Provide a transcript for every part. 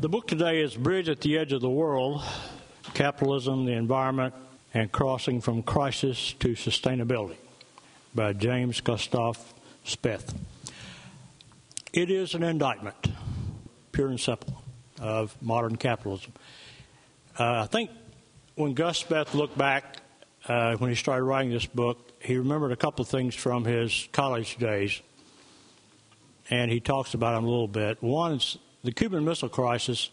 The book today is Bridge at the Edge of the World Capitalism, the Environment, and Crossing from Crisis to Sustainability by James Gustav Speth. It is an indictment, pure and simple, of modern capitalism. Uh, I think when Gus Speth looked back uh, when he started writing this book, he remembered a couple of things from his college days, and he talks about them a little bit. One is the Cuban Missile Crisis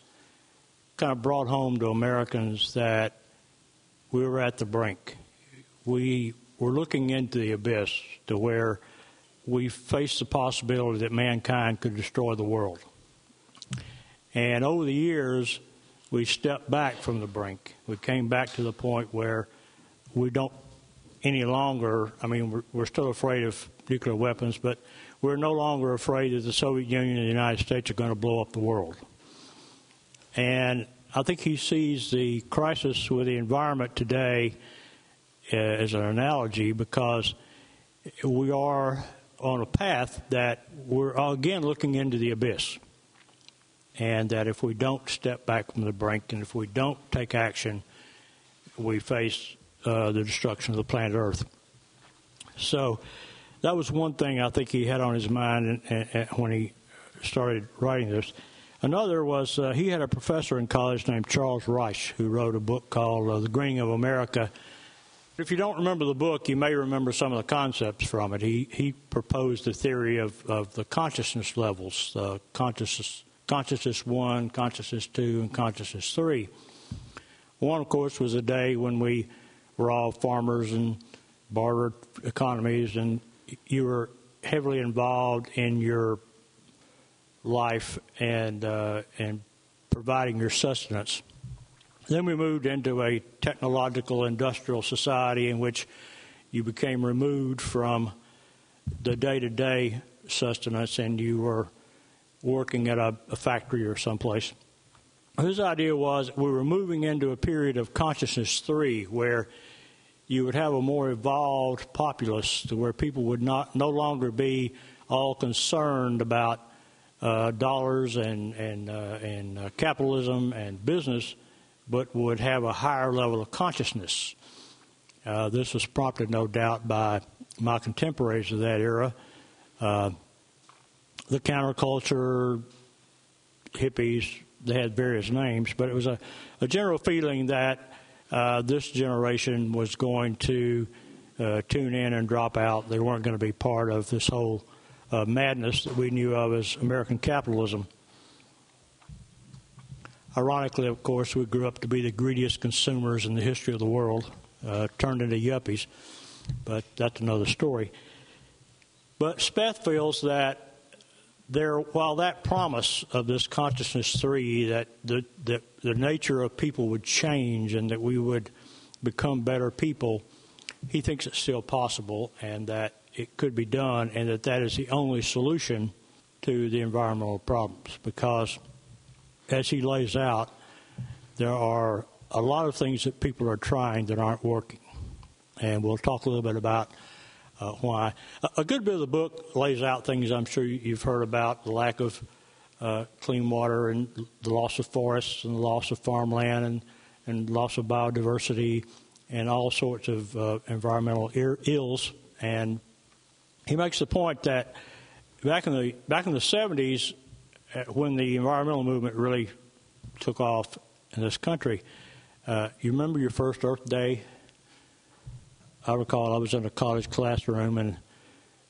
kind of brought home to Americans that we were at the brink. We were looking into the abyss to where we faced the possibility that mankind could destroy the world. And over the years, we stepped back from the brink. We came back to the point where we don't any longer, I mean, we're, we're still afraid of nuclear weapons, but we're no longer afraid that the Soviet Union and the United States are going to blow up the world. And I think he sees the crisis with the environment today uh, as an analogy because we are on a path that we're again looking into the abyss. And that if we don't step back from the brink and if we don't take action, we face uh, the destruction of the planet Earth. So that was one thing I think he had on his mind when he started writing this. Another was uh, he had a professor in college named Charles Reich who wrote a book called uh, The Greening of America. If you don't remember the book, you may remember some of the concepts from it. He he proposed the theory of, of the consciousness levels, uh, consciousness consciousness one, consciousness two, and consciousness three. One, of course, was a day when we were all farmers and barter economies, and you were heavily involved in your life and uh, and providing your sustenance. Then we moved into a technological industrial society in which you became removed from the day to day sustenance and you were working at a, a factory or someplace. His idea was we were moving into a period of consciousness three where you would have a more evolved populace to where people would not no longer be all concerned about uh, dollars and and uh, and uh, capitalism and business, but would have a higher level of consciousness. Uh, this was prompted, no doubt, by my contemporaries of that era, uh, the counterculture, hippies. They had various names, but it was a, a general feeling that uh, this generation was going to uh, tune in and drop out. They weren't going to be part of this whole uh, madness that we knew of as American capitalism. Ironically, of course, we grew up to be the greediest consumers in the history of the world, uh, turned into yuppies, but that's another story. But Speth feels that there, while that promise of this consciousness three, that the, that the nature of people would change and that we would become better people, he thinks it's still possible and that it could be done, and that that is the only solution to the environmental problems. Because, as he lays out, there are a lot of things that people are trying that aren't working, and we'll talk a little bit about uh, why. A, good bit of the book lays out things I'm sure you've heard about the lack of uh, clean water and the loss of forests and the loss of farmland and, and loss of biodiversity and all sorts of uh, environmental ir- ills. And he makes the point that back in the back in the 70s, uh, when the environmental movement really took off in this country, uh, you remember your first Earth Day I recall I was in a college classroom and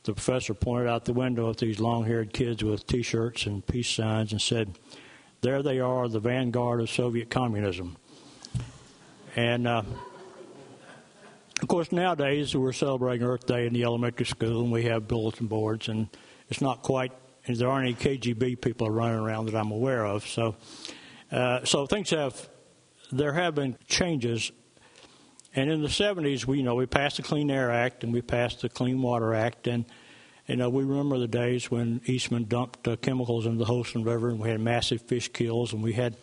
the professor pointed out the window at these long haired kids with t shirts and peace signs and said, There they are, the vanguard of Soviet communism. And uh, of course, nowadays we're celebrating Earth Day in the elementary school and we have bulletin boards, and it's not quite, there aren't any KGB people running around that I'm aware of. So, uh, so things have, there have been changes and in the 70s, we you know we passed the Clean Air Act and we passed the Clean Water Act, and you know we remember the days when Eastman dumped uh, chemicals into the Holston River, and we had massive fish kills, and we had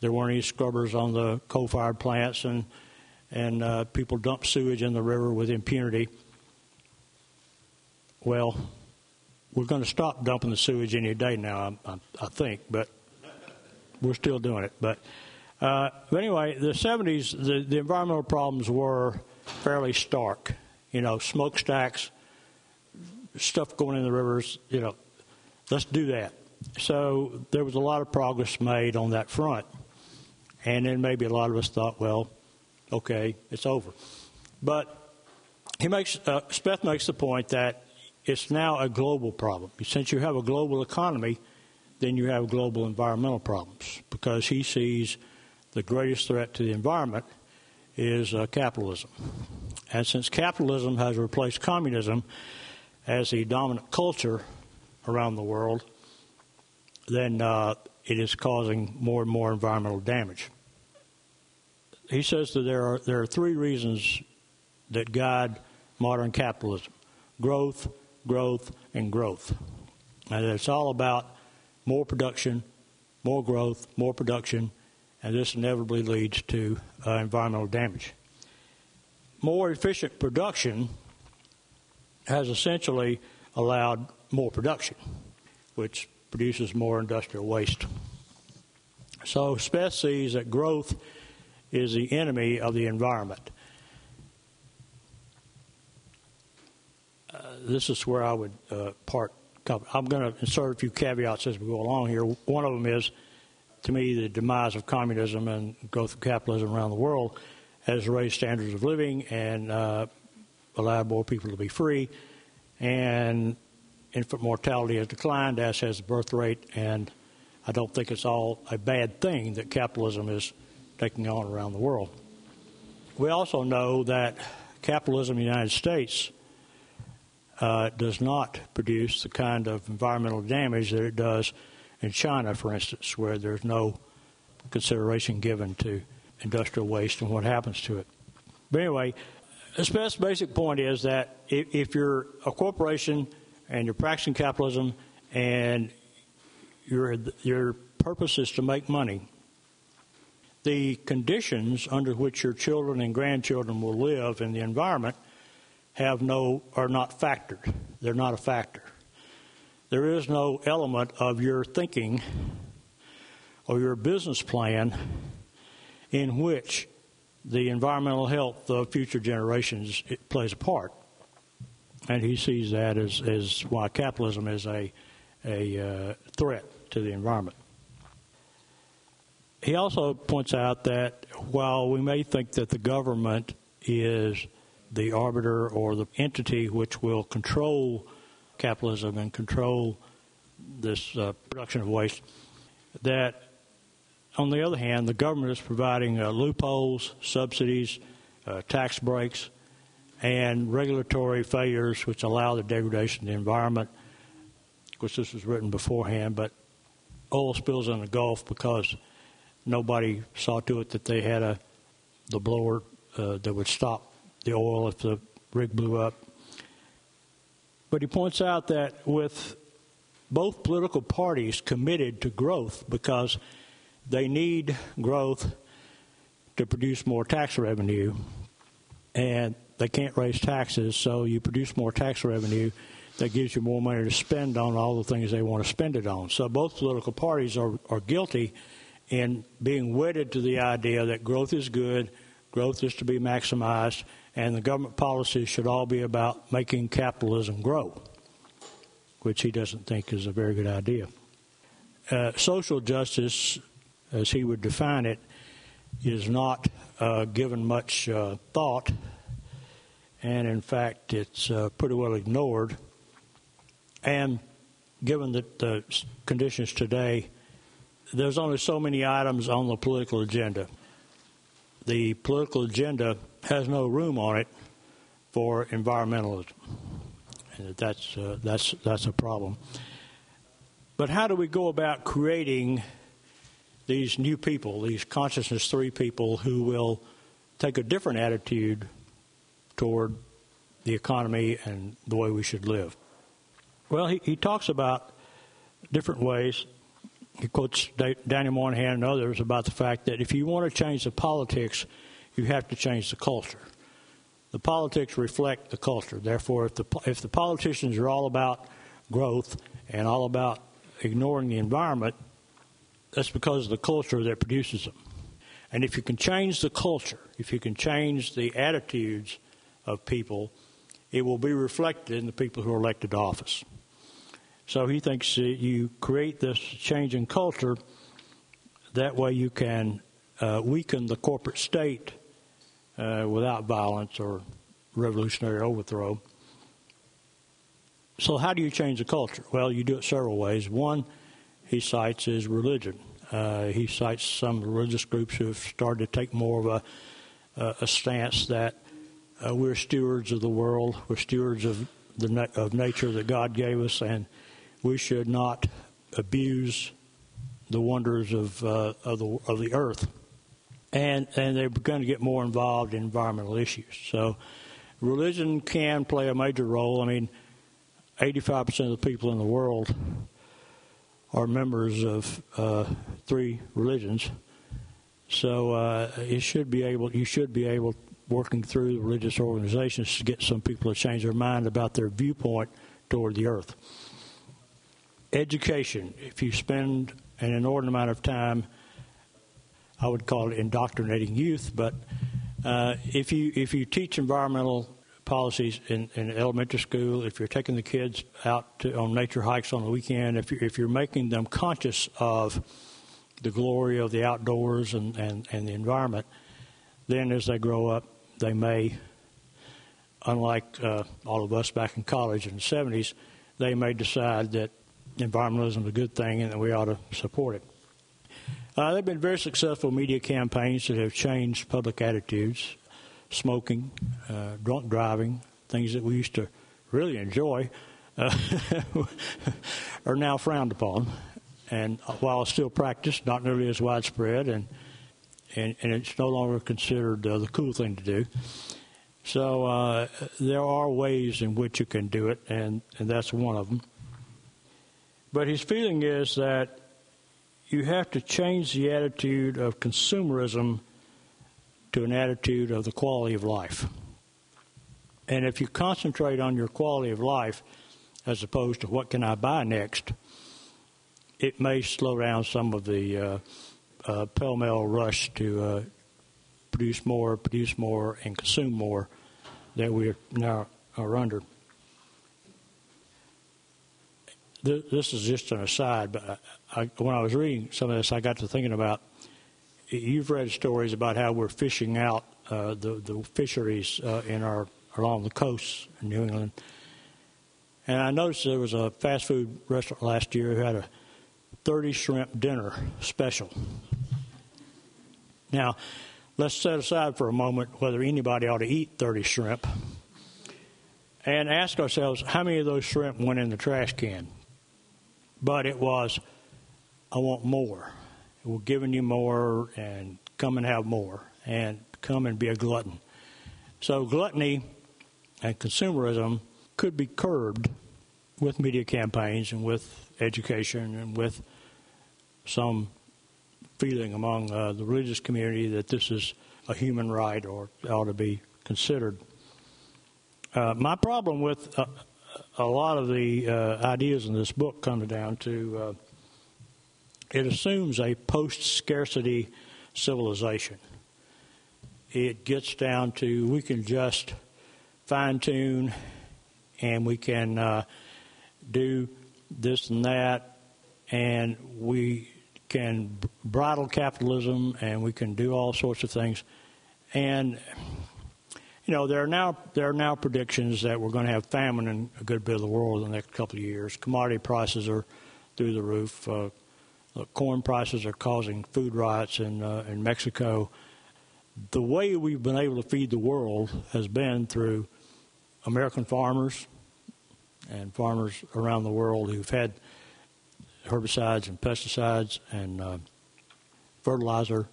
there weren't any scrubbers on the coal-fired plants, and and uh, people dumped sewage in the river with impunity. Well, we're going to stop dumping the sewage any day now, I, I, I think, but we're still doing it. But, uh, but anyway, the 70s, the, the environmental problems were fairly stark. You know, smokestacks, stuff going in the rivers, you know, let's do that. So there was a lot of progress made on that front. And then maybe a lot of us thought, well, okay, it's over. But he makes, uh, Speth makes the point that it's now a global problem. Since you have a global economy, then you have global environmental problems because he sees the greatest threat to the environment is uh, capitalism. And since capitalism has replaced communism as the dominant culture around the world, then uh, it is causing more and more environmental damage. He says that there are there are three reasons that guide modern capitalism: growth, growth, and growth. And it's all about more production, more growth, more production, and this inevitably leads to uh, environmental damage. More efficient production has essentially allowed more production, which produces more industrial waste. So Speth sees that growth is the enemy of the environment. Uh, this is where I would uh, part. I'm going to insert a few caveats as we go along here. One of them is, to me, the demise of communism and growth of capitalism around the world has raised standards of living and uh, allowed more people to be free. And infant mortality has declined, as has the birth rate, and I don't think it's all a bad thing that capitalism is taking on around the world. We also know that capitalism in the United States uh, does not produce the kind of environmental damage that it does in China, for instance, where there's no consideration given to industrial waste and what happens to it. But anyway, the basic point is that if, if you're a corporation and you're practicing capitalism and your, your purpose is to make money, the conditions under which your children and grandchildren will live in the environment have no are not factored. They're not a factor. There is no element of your thinking or your business plan in which the environmental health of future generations plays a part and he sees that as, as why capitalism is a, a uh, threat to the environment. He also points out that while we may think that the government is the arbiter or the entity which will control capitalism and control this uh, production of waste, that on the other hand, the government is providing uh, loopholes, subsidies, uh, tax breaks and regulatory failures which allow the degradation of the environment. Of course, this was written beforehand, but oil spills in the Gulf because nobody saw to it that they had a the blower uh, that would stop the oil if the rig blew up. But he points out that with both political parties committed to growth because they need growth to produce more tax revenue, and they can't raise taxes, so you produce more tax revenue that gives you more money to spend on all the things they want to spend it on. So both political parties are, are guilty in being wedded to the idea that growth is good, growth is to be maximized, and the government policies should all be about making capitalism grow, which he doesn't think is a very good idea. Uh, social justice, as he would define it, is not uh, given much uh, thought and in fact, it's uh, pretty well ignored. And given that the conditions today, there's only so many items on the political agenda. The political agenda has no room on it for environmentalism, and that's uh, that's that's a problem. But how do we go about creating these new people, these consciousness three people who will take a different attitude toward the economy and the way we should live. Well, he, he talks about different ways. He quotes Daniel Moynihan and others about the fact that if you want to change the politics, you have to change the culture. The politics reflect the culture. Therefore, if the if the politicians are all about growth and all about ignoring the environment, that's because of the culture that produces them. And if you can change the culture, if you can change the attitudes of people, it will be reflected in the people who are elected to office. So he thinks that you create this change in culture. That way, you can uh, weaken the corporate state uh, without violence or revolutionary overthrow. So, how do you change the culture? Well, you do it several ways. One, he cites is religion. Uh, he cites some religious groups who have started to take more of a, a stance that uh, we're stewards of the world, we're stewards of the of nature that God gave us, and we should not abuse the wonders of uh, of the of the earth. And and they're going to get more involved in environmental issues. So, religion can play a major role. I mean 85% of the people in the world are members of uh, three religions. So uh, it should be able, you should be able, working through religious organizations, to get some people to change their mind about their viewpoint toward the earth. Education. If you spend an inordinate amount of time, I would call it indoctrinating youth, but uh, if you if you teach environmental policies in, in elementary school, if you're taking the kids out to, on nature hikes on the weekend, if you're, if you're making them conscious of the glory of the outdoors and, and, and the environment, then as they grow up, they may, unlike uh, all of us back in college in the 70s, they may decide that environmentalism is a good thing and that we ought to support it. Uh, there have been very successful media campaigns that have changed public attitudes smoking, uh, drunk driving, things that we used to really enjoy, uh, are now frowned upon. And while still practiced, not nearly as widespread, and and, and it's no longer considered uh, the cool thing to do. So uh, there are ways in which you can do it, and, and that's one of them. But his feeling is that you have to change the attitude of consumerism to an attitude of the quality of life. And if you concentrate on your quality of life as opposed to what can I buy next, it may slow down some of the uh, uh, pell mell rush to uh, produce more, produce more, and consume more that we now are under. This is just an aside, but I, when I was reading some of this, I got to thinking about you've read stories about how we're fishing out uh, the the fisheries uh, in our along the coasts in New England. And I noticed there was a fast food restaurant last year who had a 30 shrimp dinner special. Now, let's set aside for a moment whether anybody ought to eat 30 shrimp and ask ourselves how many of those shrimp went in the trash can. But it was, I want more we're giving you more and come and have more and come and be a glutton. So gluttony and consumerism could be curbed with media campaigns and with education and with some feeling among uh, the religious community that this is a human right or ought to be considered. Uh, my problem with uh, a lot of the uh, ideas in this book come down to uh, it assumes a post scarcity civilization. It gets down to we can just fine tune and we can uh, do this and that, and we can bridle capitalism and we can do all sorts of things. And you know, there are now there are now predictions that we're going to have famine in a good bit of the world in the next couple of years. Commodity prices are through the roof. Uh, corn prices are causing food riots in uh, in Mexico. The way we've been able to feed the world has been through American farmers and farmers around the world who've had herbicides and pesticides and uh, fertilizer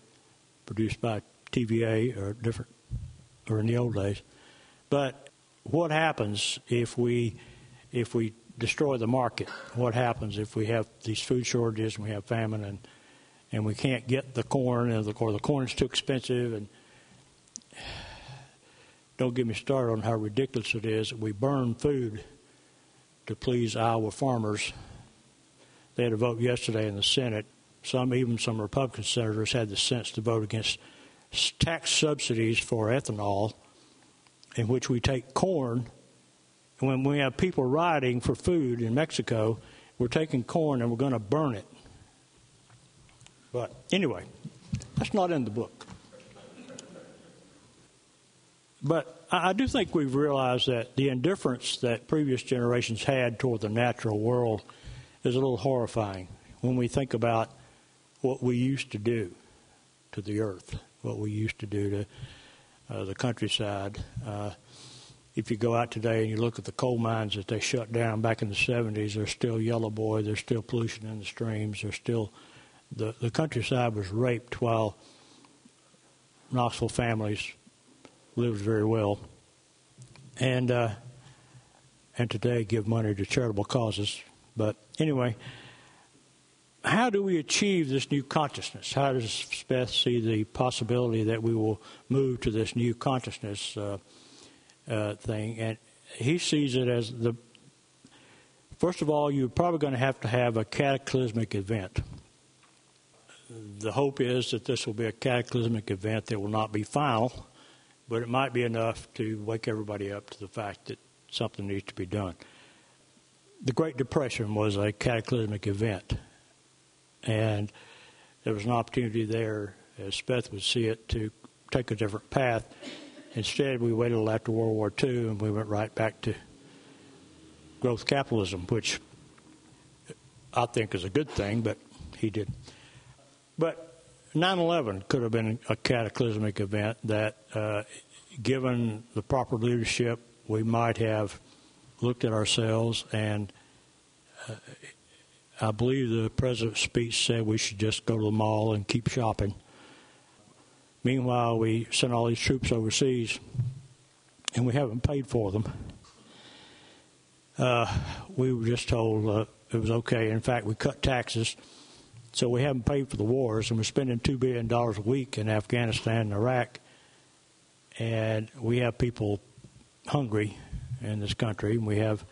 produced by TVA or different or in the old days. But what happens if we if we destroy the market. What happens if we have these food shortages and we have famine and and we can't get the corn and the, or the corn is too expensive and don't get me started on how ridiculous it is that we burn food to please Iowa farmers. They had a vote yesterday in the Senate some even some Republican senators had the sense to vote against tax subsidies for ethanol, in which we take corn. And when we have people rioting for food in Mexico, we're taking corn and we're going to burn it. But anyway, that's not in the book. But I do think we've realized that the indifference that previous generations had toward the natural world is a little horrifying when we think about what we used to do to the earth, what we used to do to uh, the countryside. Uh, if you go out today and you look at the coal mines that they shut down back in the 70s, there's still yellow boy, there's still pollution in the streams, there's still the, the countryside was raped while Knoxville families lived very well, and uh, and today give money to charitable causes. But anyway, how do we achieve this new consciousness? How does Speth see the possibility that we will move to this new consciousness uh, uh, thing? And he sees it as the first of all, you're probably going to have to have a cataclysmic event. The hope is that this will be a cataclysmic event that will not be final but it might be enough to wake everybody up to the fact that something needs to be done. The Great Depression was a cataclysmic event, and there was an opportunity there, as Speth would see it, to take a different path. Instead, we waited until after World War II and we went right back to growth capitalism, which I think is a good thing, but he did. But 9 11 could have been a cataclysmic event that, uh, given the proper leadership, we might have looked at ourselves and uh, I believe the president's speech said we should just go to the mall and keep shopping. Meanwhile, we sent all these troops overseas and we haven't paid for them. Uh, we were just told uh, it was okay. In fact, we cut taxes so we haven't paid for the wars, and we're spending $2 billion a week in Afghanistan and Iraq. And we have people hungry in this country, and we have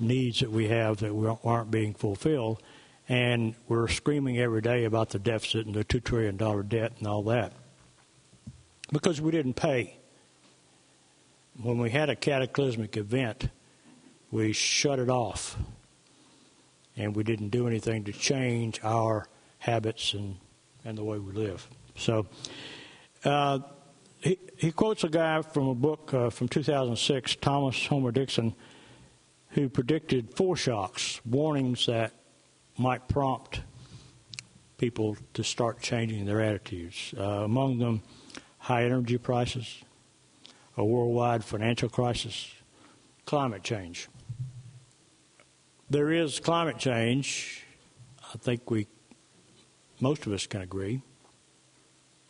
needs that we have that aren't being fulfilled. And we're screaming every day about the deficit and the $2 trillion debt and all that because we didn't pay. When we had a cataclysmic event, we shut it off and we didn't do anything to change our habits and, and the way we live. So uh, he, he quotes a guy from a book uh, from 2006, Thomas Homer Dixon, who predicted foreshocks, warnings that might prompt people to start changing their attitudes. Uh, among them, high energy prices, a worldwide financial crisis, climate change. There is climate change. I think we most of us can agree,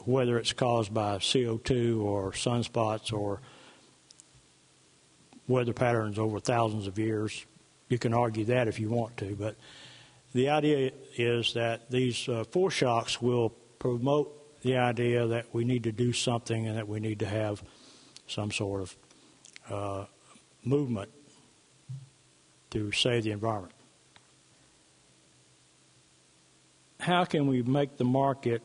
whether it's caused by CO2 or sunspots or weather patterns over thousands of years. You can argue that if you want to, but the idea is that these uh, foreshocks will promote the idea that we need to do something and that we need to have some sort of uh, movement to save the environment. how can we make the market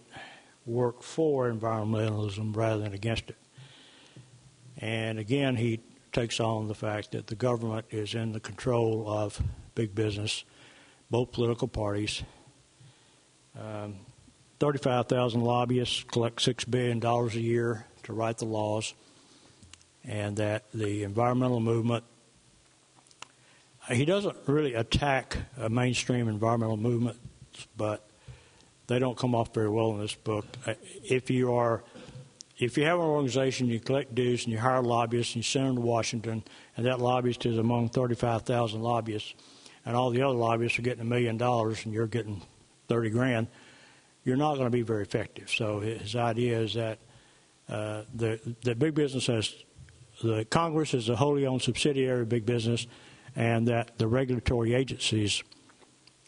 work for environmentalism rather than against it? And again, he takes on the fact that the government is in the control of big business, both political parties. Um, 35,000 lobbyists collect $6 billion a year to write the laws, and that the environmental movement, he doesn't really attack a mainstream environmental movement, but they don't come off very well in this book. Uh, if you are, if you have an organization, you collect dues and you hire lobbyists and you send them to Washington, and that lobbyist is among 35,000 lobbyists, and all the other lobbyists are getting a million dollars and you're getting 30 grand, you're not going to be very effective. So his idea is that uh, the the big business has the Congress is a wholly owned subsidiary of big business, and that the regulatory agencies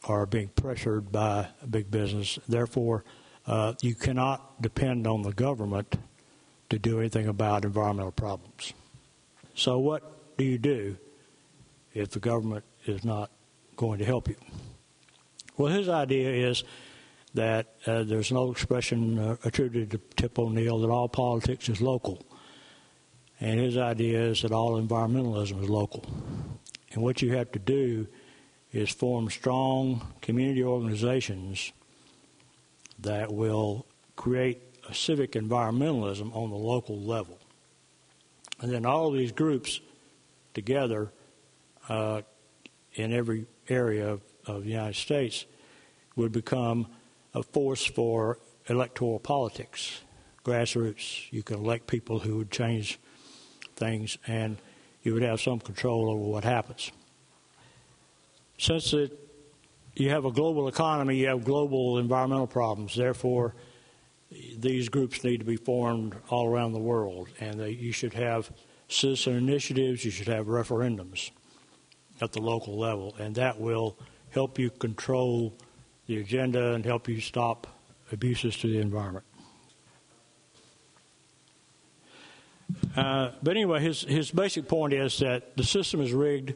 are being pressured by big business. Therefore, uh, you cannot depend on the government to do anything about environmental problems. So, what do you do if the government is not going to help you? Well, his idea is that uh, there's an old expression uh, attributed to Tip O'Neill that all politics is local. And his idea is that all environmentalism is local. And what you have to do is form strong community organizations that will create civic environmentalism on the local level. And then all these groups together uh, in every area of, of the United States would become a force for electoral politics, grassroots. You can elect people who would change things, and you would have some control over what happens. Since it, you have a global economy, you have global environmental problems. Therefore, these groups need to be formed all around the world, and they, you should have citizen initiatives, you should have referendums at the local level, and that will help you control the agenda and help you stop abuses to the environment. Uh, but anyway, his, his basic point is that the system is rigged,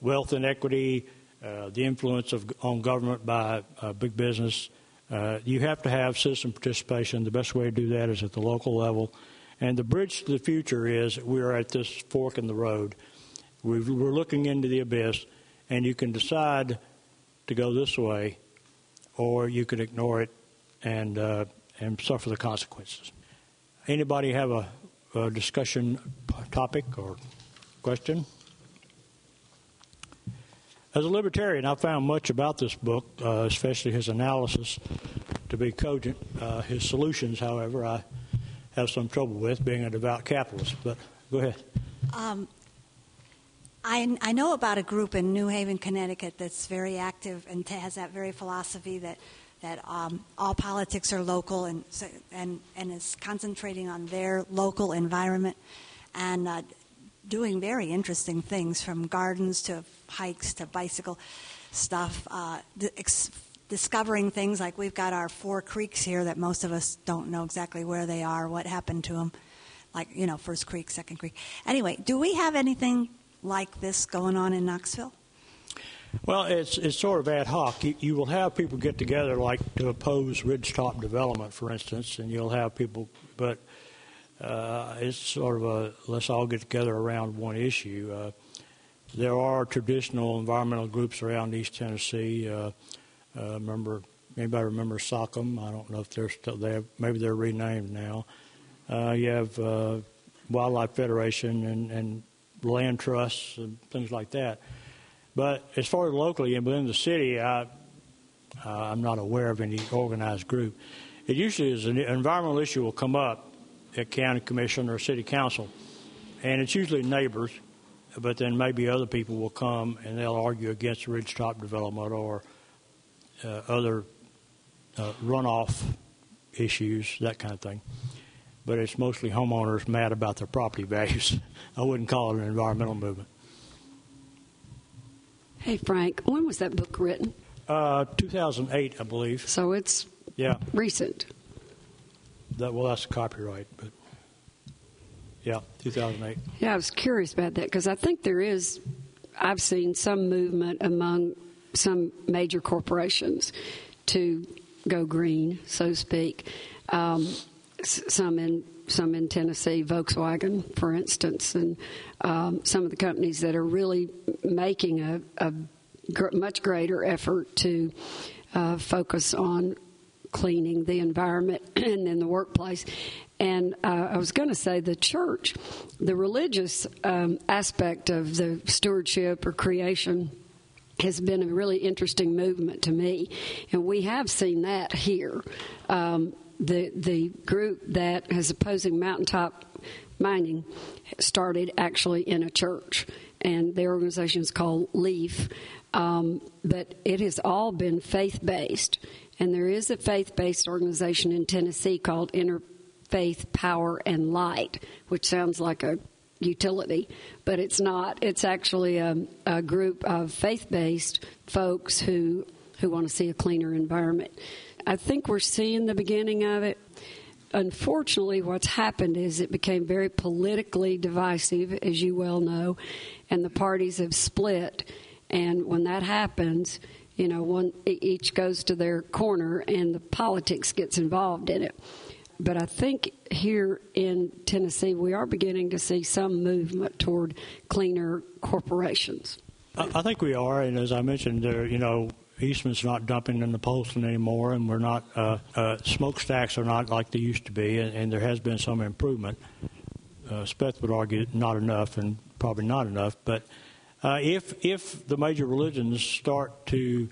wealth inequity, uh, the influence of, on government by uh, big business. Uh, you have to have citizen participation. The best way to do that is at the local level. And the bridge to the future is we're at this fork in the road. we we're looking into the abyss, and you can decide to go this way or you could ignore it and uh, and suffer the consequences. Anybody have a, a discussion topic or question? As a libertarian, I found much about this book, uh, especially his analysis, to be cogent. Uh, his solutions, however, I have some trouble with, being a devout capitalist. But go ahead. Um, I, I know about a group in New Haven, Connecticut that's very active and has that very philosophy that that um, all politics are local and and and is concentrating on their local environment and uh, doing very interesting things from gardens to hikes to bicycle stuff. Uh, ex- discovering things like we've got our four creeks here that most of us don't know exactly where they are, what happened to them, like you know first creek, second creek. Anyway, do we have anything like this going on in Knoxville? Well, it's it's sort of ad hoc. You, you, will have people get together, like to oppose ridgetop development, for instance, and you'll have people, but uh, it's sort of a let's all get together around one issue. Uh, there are traditional environmental groups around East Tennessee. Uh, uh remember anybody remember SOCM? I don't know if they're still there. Maybe they're renamed now. Uh, you have uh, Wildlife Federation and, and land trusts and things like that. But as far as locally and within the city, I, I'm not aware of any organized group. It usually is an environmental issue will come up at county commission or city council, and it's usually neighbors, but then maybe other people will come and they'll argue against ridgetop development or uh, other uh, runoff issues, that kind of thing but it's mostly homeowners mad about their property values. I wouldn't call it an environmental movement. Hey, Frank, when was that book written? Uh, 2008, I believe. So it's yeah recent. That well, that's copyright, but yeah, 2008. Yeah, I was curious about that because I think there is. I've seen some movement among some major corporations to go green, so to speak. Um, some in some in Tennessee, Volkswagen, for instance, and um, some of the companies that are really making a, a gr- much greater effort to uh, focus on cleaning the environment and in the workplace. And uh, I was going to say the church, the religious um, aspect of the stewardship or creation has been a really interesting movement to me, and we have seen that here. Um, the the group that is opposing mountaintop mining started actually in a church, and the organization is called Leaf. Um, but it has all been faith based, and there is a faith based organization in Tennessee called Interfaith Power and Light, which sounds like a utility, but it's not. It's actually a, a group of faith based folks who who want to see a cleaner environment. I think we're seeing the beginning of it. Unfortunately, what's happened is it became very politically divisive, as you well know, and the parties have split. And when that happens, you know, one each goes to their corner and the politics gets involved in it. But I think here in Tennessee, we are beginning to see some movement toward cleaner corporations. I think we are, and as I mentioned, there, you know, Eastman's not dumping in the Holston anymore, and we're not uh, uh, smokestacks are not like they used to be, and, and there has been some improvement. Uh, Speth would argue not enough, and probably not enough. But uh, if if the major religions start to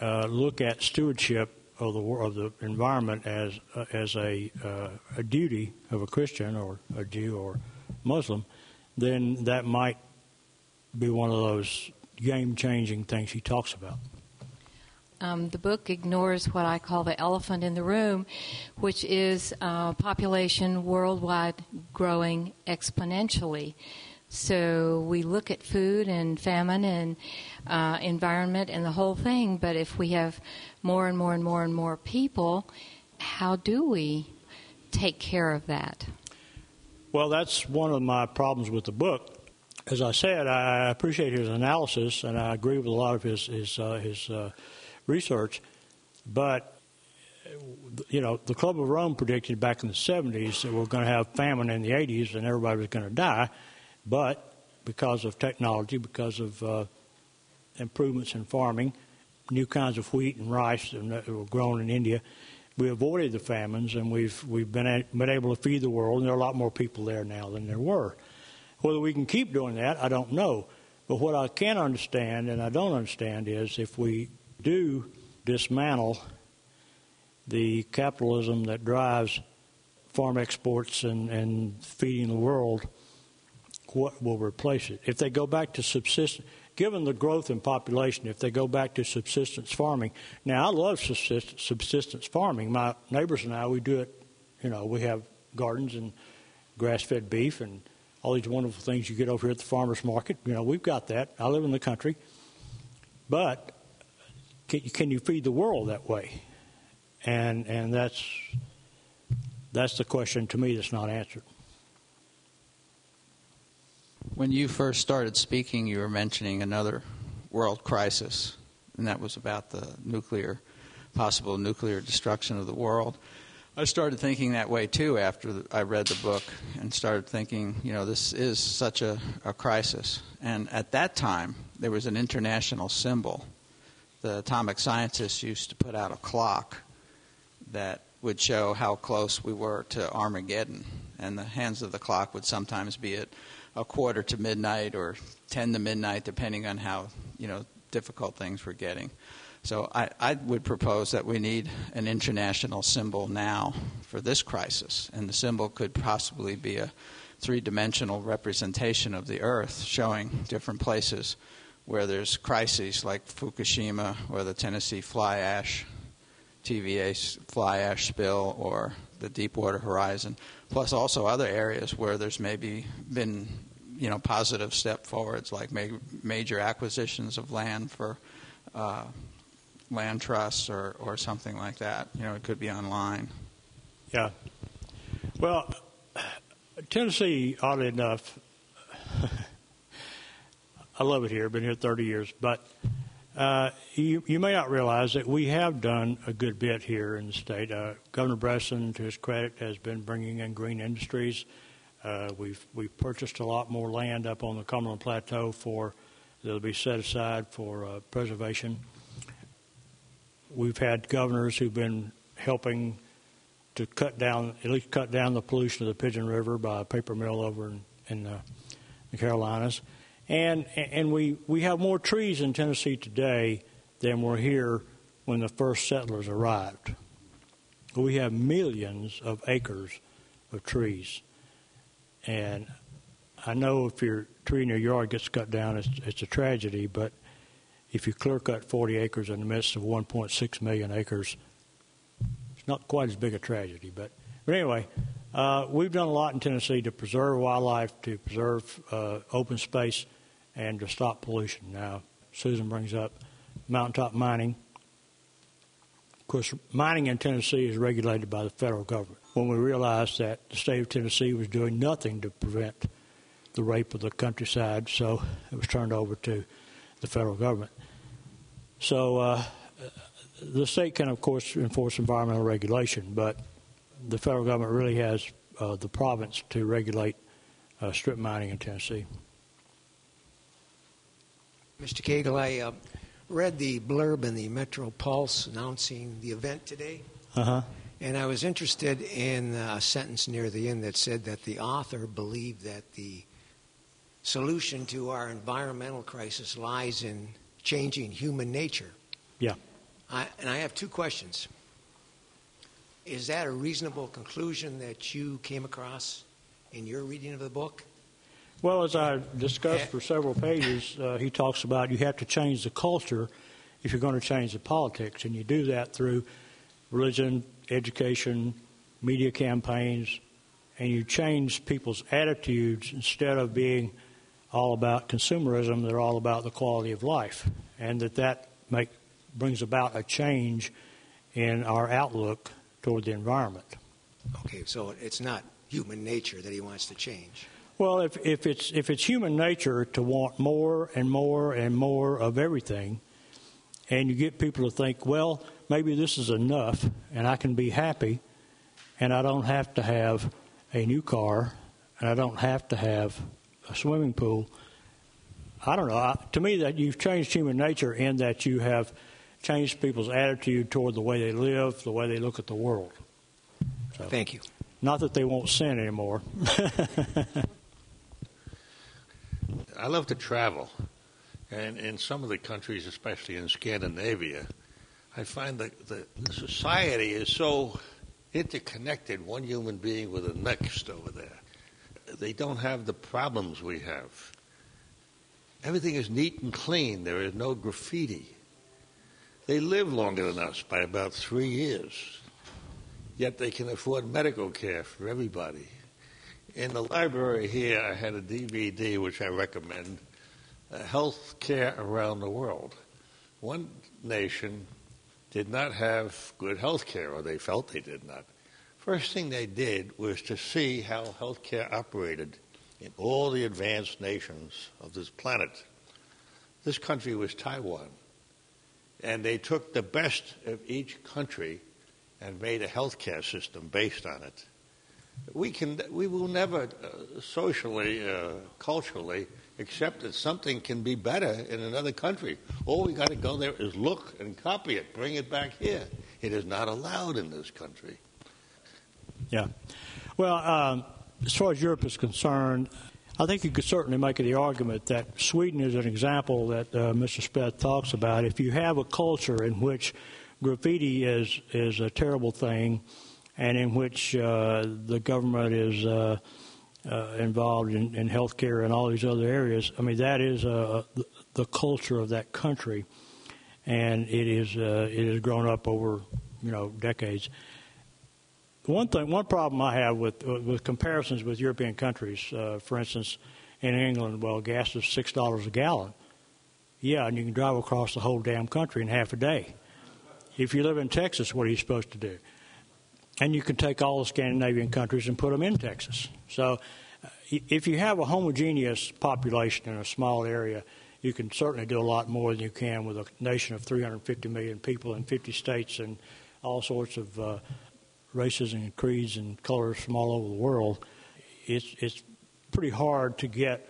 uh, look at stewardship of the of the environment as uh, as a uh, a duty of a Christian or a Jew or Muslim, then that might be one of those game changing things he talks about. Um, the book ignores what I call the elephant in the room, which is uh, population worldwide growing exponentially. So we look at food and famine and uh, environment and the whole thing, but if we have more and more and more and more people, how do we take care of that? Well, that's one of my problems with the book. As I said, I appreciate his analysis, and I agree with a lot of his his uh, his uh, research, but you know, the Club of Rome predicted back in the 70s that we're going to have famine in the 80s and everybody was going to die. But because of technology, because of uh, improvements in farming, new kinds of wheat and rice uh, that were grown in India, we avoided the famines and we've we've been been able to feed the world. And there are a lot more people there now than there were. Whether we can keep doing that, I don't know. But what I can understand and I don't understand is if we do dismantle the capitalism that drives farm exports and, and feeding the world, what will replace it? If they go back to subsistence, given the growth in population, if they go back to subsistence farming, now I love subsistence farming. My neighbors and I, we do it, you know, we have gardens and grass fed beef and all these wonderful things you get over here at the farmer's market. You know, we've got that. I live in the country. But can, can you feed the world that way? And and that's that's the question to me that's not answered. When you first started speaking, you were mentioning another world crisis, and that was about the nuclear, possible nuclear destruction of the world. I started thinking that way too after I read the book and started thinking, you know, this is such a, a crisis. And at that time, there was an international symbol the atomic scientists used to put out a clock that would show how close we were to Armageddon. And the hands of the clock would sometimes be at a quarter to midnight or 10 to midnight, depending on how you know difficult things were getting. So I, I would propose that we need an international symbol now for this crisis. And the symbol could possibly be a three dimensional representation of the Earth, showing different places where there's crises like Fukushima or the Tennessee fly ash, TVA fly ash spill, or the Deepwater Horizon, plus also other areas where there's maybe been you know positive step forwards like ma- major acquisitions of land for uh, land trusts or, or something like that. You know, it could be online. Yeah. Well, Tennessee, oddly enough, I love it here. Been here 30 years, but uh, you, you may not realize that we have done a good bit here in the state. Uh, Governor Bredesen, to his credit, has been bringing in green industries. Uh, we've we've purchased a lot more land up on the Cumberland Plateau for that'll be set aside for uh, preservation. We've had governors who've been helping to cut down, at least cut down the pollution of the Pigeon River by a paper mill over in, in uh, the Carolinas. And, and we, we have more trees in Tennessee today than were here when the first settlers arrived. We have millions of acres of trees. And I know if your tree in your yard gets cut down, it's, it's a tragedy, but if you clear cut 40 acres in the midst of 1.6 million acres, it's not quite as big a tragedy. But, but anyway, uh, we've done a lot in Tennessee to preserve wildlife, to preserve uh, open space, and to stop pollution. Now, Susan brings up mountaintop mining. Of course, mining in Tennessee is regulated by the federal government. When we realized that the state of Tennessee was doing nothing to prevent the rape of the countryside, so it was turned over to the federal government. So uh, the state can, of course, enforce environmental regulation, but the federal government really has uh, the province to regulate uh, strip mining in Tennessee. Mr. Cagle, I uh, read the blurb in the Metro Pulse announcing the event today, Uh huh. and I was interested in a sentence near the end that said that the author believed that the solution to our environmental crisis lies in changing human nature. Yeah. I, and I have two questions. Is that a reasonable conclusion that you came across in your reading of the book? Well, as I discussed for several pages, uh, he talks about you have to change the culture if you're going to change the politics, and you do that through religion, education, media campaigns, and you change people's attitudes instead of being all about consumerism. They're all about the quality of life, and that that make, brings about a change in our outlook toward the environment. Okay, so it's not human nature that he wants to change. Well, if, if it's if it's human nature to want more and more and more of everything, and you get people to think, well, maybe this is enough, and I can be happy, and I don't have to have a new car, and I don't have to have a swimming pool. I don't know. I, to me, that you've changed human nature in that you have changed people's attitude toward the way they live, the way they look at the world. So, Thank you. Not that they won't sin anymore. I love to travel, and in some of the countries, especially in Scandinavia, I find that the, society is so interconnected, one human being with the next over there. They don't have the problems we have. Everything is neat and clean. There is no graffiti. They live longer than us by about three years, yet they can afford medical care for everybody. In the library here, I had a DVD which I recommend uh, Health Care Around the World. One nation did not have good health care, or they felt they did not. First thing they did was to see how health care operated in all the advanced nations of this planet. This country was Taiwan. And they took the best of each country and made a healthcare system based on it. We can, we will never uh, socially, uh, culturally accept that something can be better in another country. All we got to go there is look and copy it, bring it back here. It is not allowed in this country. Yeah. Well, um, as far as Europe is concerned, I think you could certainly make the argument that Sweden is an example that uh, Mr. Speth talks about. If you have a culture in which graffiti is is a terrible thing, and in which uh, the government is uh, uh, involved in, in health care and all these other areas, I mean that is uh, the culture of that country, and it is uh, it has grown up over you know decades one thing, one problem I have with with comparisons with European countries, uh, for instance, in England, well, gas is six dollars a gallon. Yeah, and you can drive across the whole damn country in half a day. If you live in Texas, what are you supposed to do? And you can take all the Scandinavian countries and put them in Texas. So, uh, if you have a homogeneous population in a small area, you can certainly do a lot more than you can with a nation of 350 million people in 50 states and all sorts of uh, races and creeds and colors from all over the world, it's it's pretty hard to get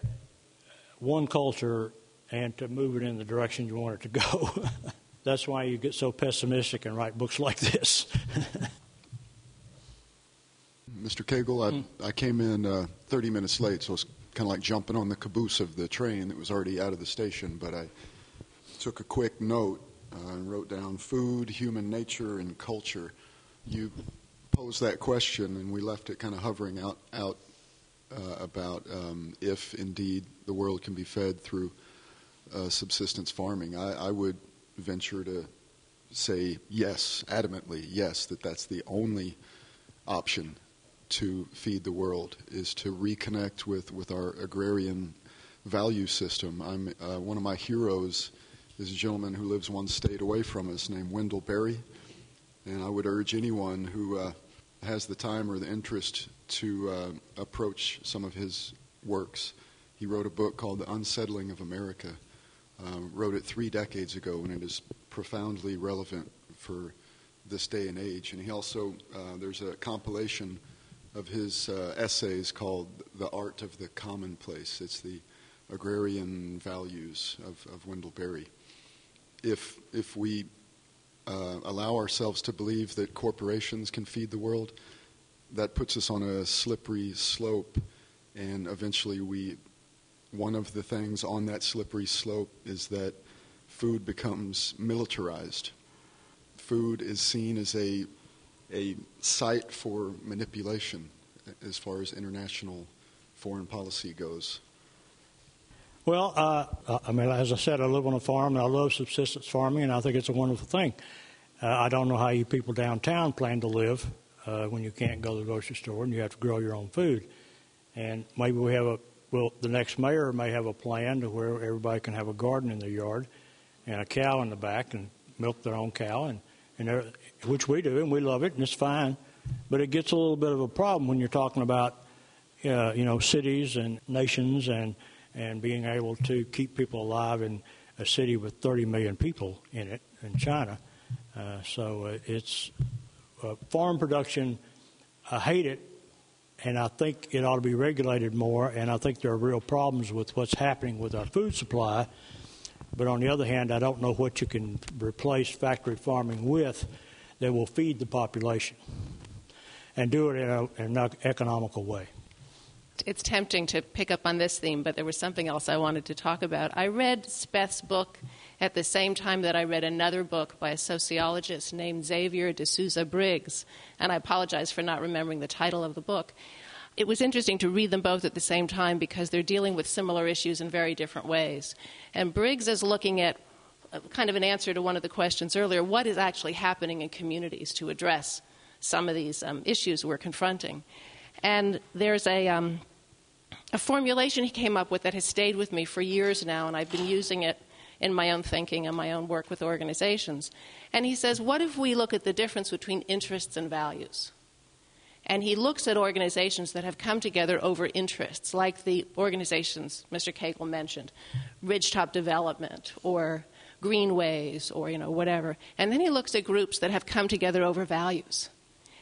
one culture and to move it in the direction you want it to go. That's why you get so pessimistic and write books like this. Mr. Cagle, I, mm. I came in uh, 30 minutes late, so it's kind of like jumping on the caboose of the train that was already out of the station. But I took a quick note uh, and wrote down food, human nature, and culture. You posed that question, and we left it kind of hovering out out uh, about um, if indeed the world can be fed through uh, subsistence farming. I, I, would venture to say yes, adamantly yes, that that's the only option to feed the world is to reconnect with with our agrarian value system. I'm uh, one of my heroes is a gentleman who lives one state away from us named Wendell Berry. And I would urge anyone who uh, has the time or the interest to uh, approach some of his works. He wrote a book called The Unsettling of America, Um, wrote it three decades ago, and it is profoundly relevant for this day and age. And he also, uh, there's a compilation of his uh, essays called The Art of the Commonplace. It's the agrarian values of, of Wendell Berry. If, if we uh, allow ourselves to believe that corporations can feed the world, that puts us on a slippery slope, and eventually we. One of the things on that slippery slope is that food becomes militarized. Food is seen as a a site for manipulation as far as international foreign policy goes. Well, uh, I mean, as I said, I live on a farm and I love subsistence farming, and I think it's a wonderful thing. Uh, I don't know how you people downtown plan to live uh, when you can't go to the grocery store and you have to grow your own food. And maybe we have a well, the next mayor may have a plan to where everybody can have a garden in their yard and a cow in the back and milk their own cow, and, and which we do, and we love it, and it's fine. But it gets a little bit of a problem when you're talking about, uh, you know, cities and nations and and being able to keep people alive in a city with 30 million people in it in China. Uh, so uh, it's uh, farm production. I hate it, and I think it ought to be regulated more. And I think there are real problems with what's happening with our food supply. But on the other hand, I don't know what you can replace factory farming with that will feed the population and do it in, a, in an economical way it's tempting to pick up on this theme, but there was something else I wanted to talk about. I read Speth's book at the same time that I read another book by a sociologist named Xavier de Souza Briggs, and I apologize for not remembering the title of the book. It was interesting to read them both at the same time because they're dealing with similar issues in very different ways. And Briggs is looking at kind of an answer to one of the questions earlier what is actually happening in communities to address some of these um, issues we're confronting. And there's a, um, a formulation he came up with that has stayed with me for years now, and I've been using it in my own thinking and my own work with organizations. And he says, What if we look at the difference between interests and values? And he looks at organizations that have come together over interests, like the organizations Mr. Cagle mentioned, Ridgetop Development or Greenways or you know whatever. And then he looks at groups that have come together over values.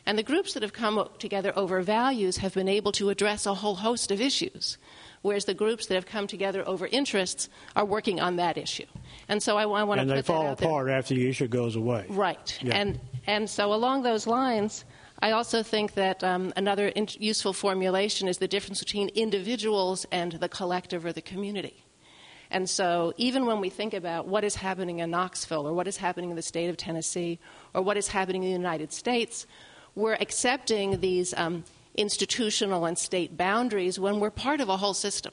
And the groups that have come together over values have been able to address a whole host of issues, whereas the groups that have come together over interests are working on that issue. And so I, I want to and they fall apart there. after the issue goes away. Right. Yeah. And and so along those lines, I also think that um, another in- useful formulation is the difference between individuals and the collective or the community. And so, even when we think about what is happening in Knoxville, or what is happening in the state of Tennessee, or what is happening in the United States, we're accepting these um, institutional and state boundaries when we're part of a whole system.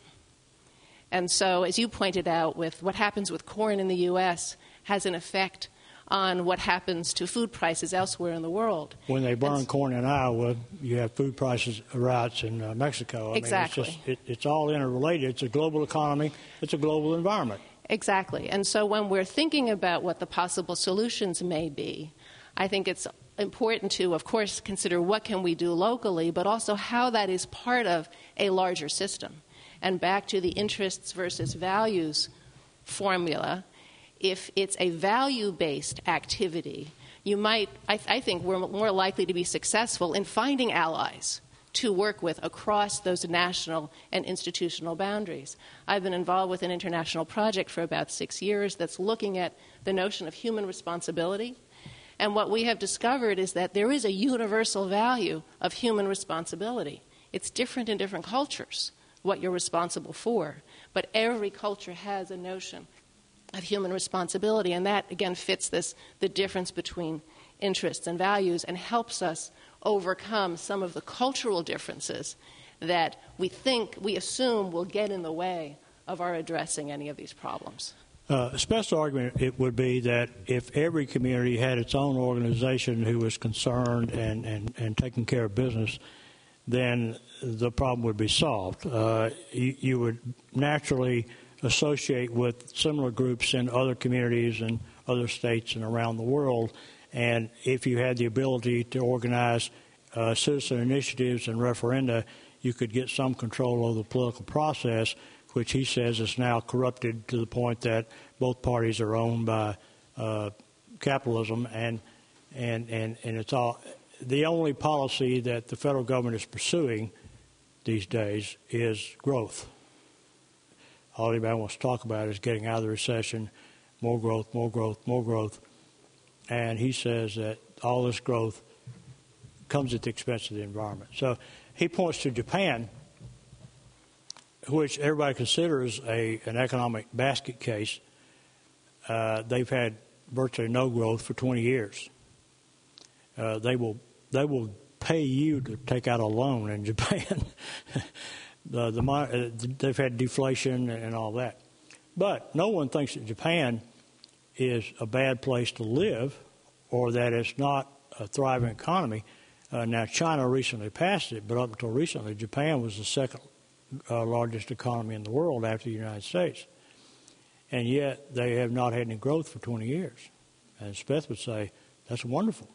And so, as you pointed out, with what happens with corn in the U.S. has an effect on what happens to food prices elsewhere in the world. When they burn corn in Iowa, you have food prices riots in uh, Mexico. I exactly. Mean, it's, just, it, it's all interrelated. It's a global economy. It's a global environment. Exactly. And so when we're thinking about what the possible solutions may be, I think it's important to, of course, consider what can we do locally, but also how that is part of a larger system. And back to the interests versus values formula, if it's a value based activity, you might, I, th- I, think, we're more likely to be successful in finding allies to work with across those national and institutional boundaries. I've been involved with an international project for about six years that's looking at the notion of human responsibility and what we have discovered is that there is a universal value of human responsibility. It's different in different cultures, what you're responsible for. But every culture has a notion of human responsibility, and that, again, fits this the difference between interests and values and helps us overcome some of the cultural differences that we think, we assume will get in the way of our addressing any of these problems. Uh, a special argument it would be that if every community had its own organization who was concerned and, and, and taking care of business, then the problem would be solved. Uh, you, you, would naturally associate with similar groups in other communities and other states and around the world. And if you had the ability to organize uh, citizen initiatives and referenda, you could get some control over the political process which he says is now corrupted to the point that both parties are owned by uh, capitalism, and and and and it's all the only policy that the federal government is pursuing these days is growth. All anybody wants to talk about is getting out of the recession, more growth, more growth, more growth, and he says that all this growth comes at the expense of the environment. So he points to Japan, which everybody considers a an economic basket case. Uh, they've had virtually no growth for 20 years. Uh, they will they will pay you to take out a loan in Japan. the, the, uh, they've had deflation and all that, but no one thinks that Japan is a bad place to live, or that it's not a thriving economy. Uh, now, China recently passed it, but up until recently, Japan was the second uh, largest economy in the world after the United States. And yet, they have not had any growth for 20 years. And Speth would say, that's wonderful.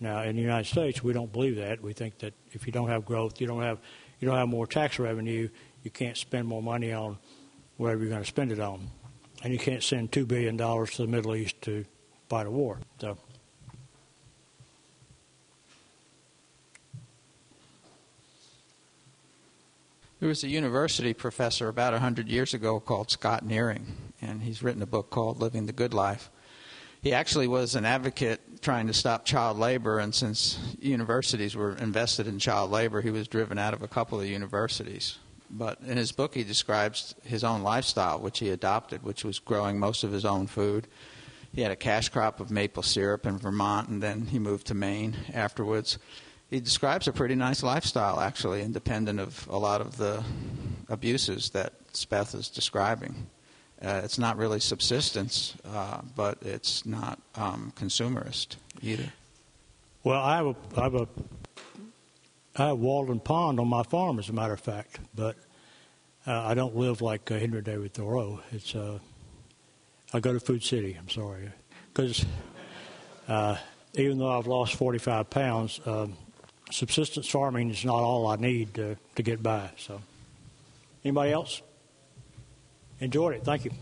Now, in the United States, we don't believe that. We think that if you don't have growth, you don't have you don't have more tax revenue, you can't spend more money on whatever you're going to spend it on, and you can't send two billion dollars to the Middle East to fight a war. So. There was a university professor about 100 years ago called Scott Nearing, and he's written a book called Living the Good Life he actually was an advocate trying to stop child labor, and since universities were invested in child labor, he was driven out of a couple of universities. But in his book, he describes his own lifestyle, which he adopted, which was growing most of his own food. He had a cash crop of maple syrup in Vermont, and then he moved to Maine afterwards. He describes a pretty nice lifestyle, actually, independent of a lot of the abuses that Speth is describing. Uh, it's not really subsistence, uh, but it's not um, consumerist either. Well, I have a, I have a I have Walden Pond on my farm, as a matter of fact, but uh, I don't live like uh, Henry David Thoreau. It's uh, I go to Food City. I'm sorry, because uh, even though I've lost 45 pounds, um, subsistence farming is not all I need to, to get by. So, anybody else? Enjoyed it. Thank you.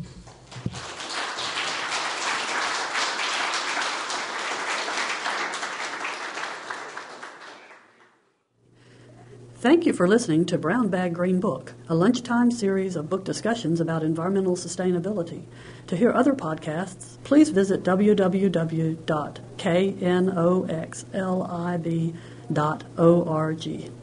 Thank you for listening to Brown Bag Green Book, a lunchtime series of book discussions about environmental sustainability. To hear other podcasts, please visit www.knoxlib.org.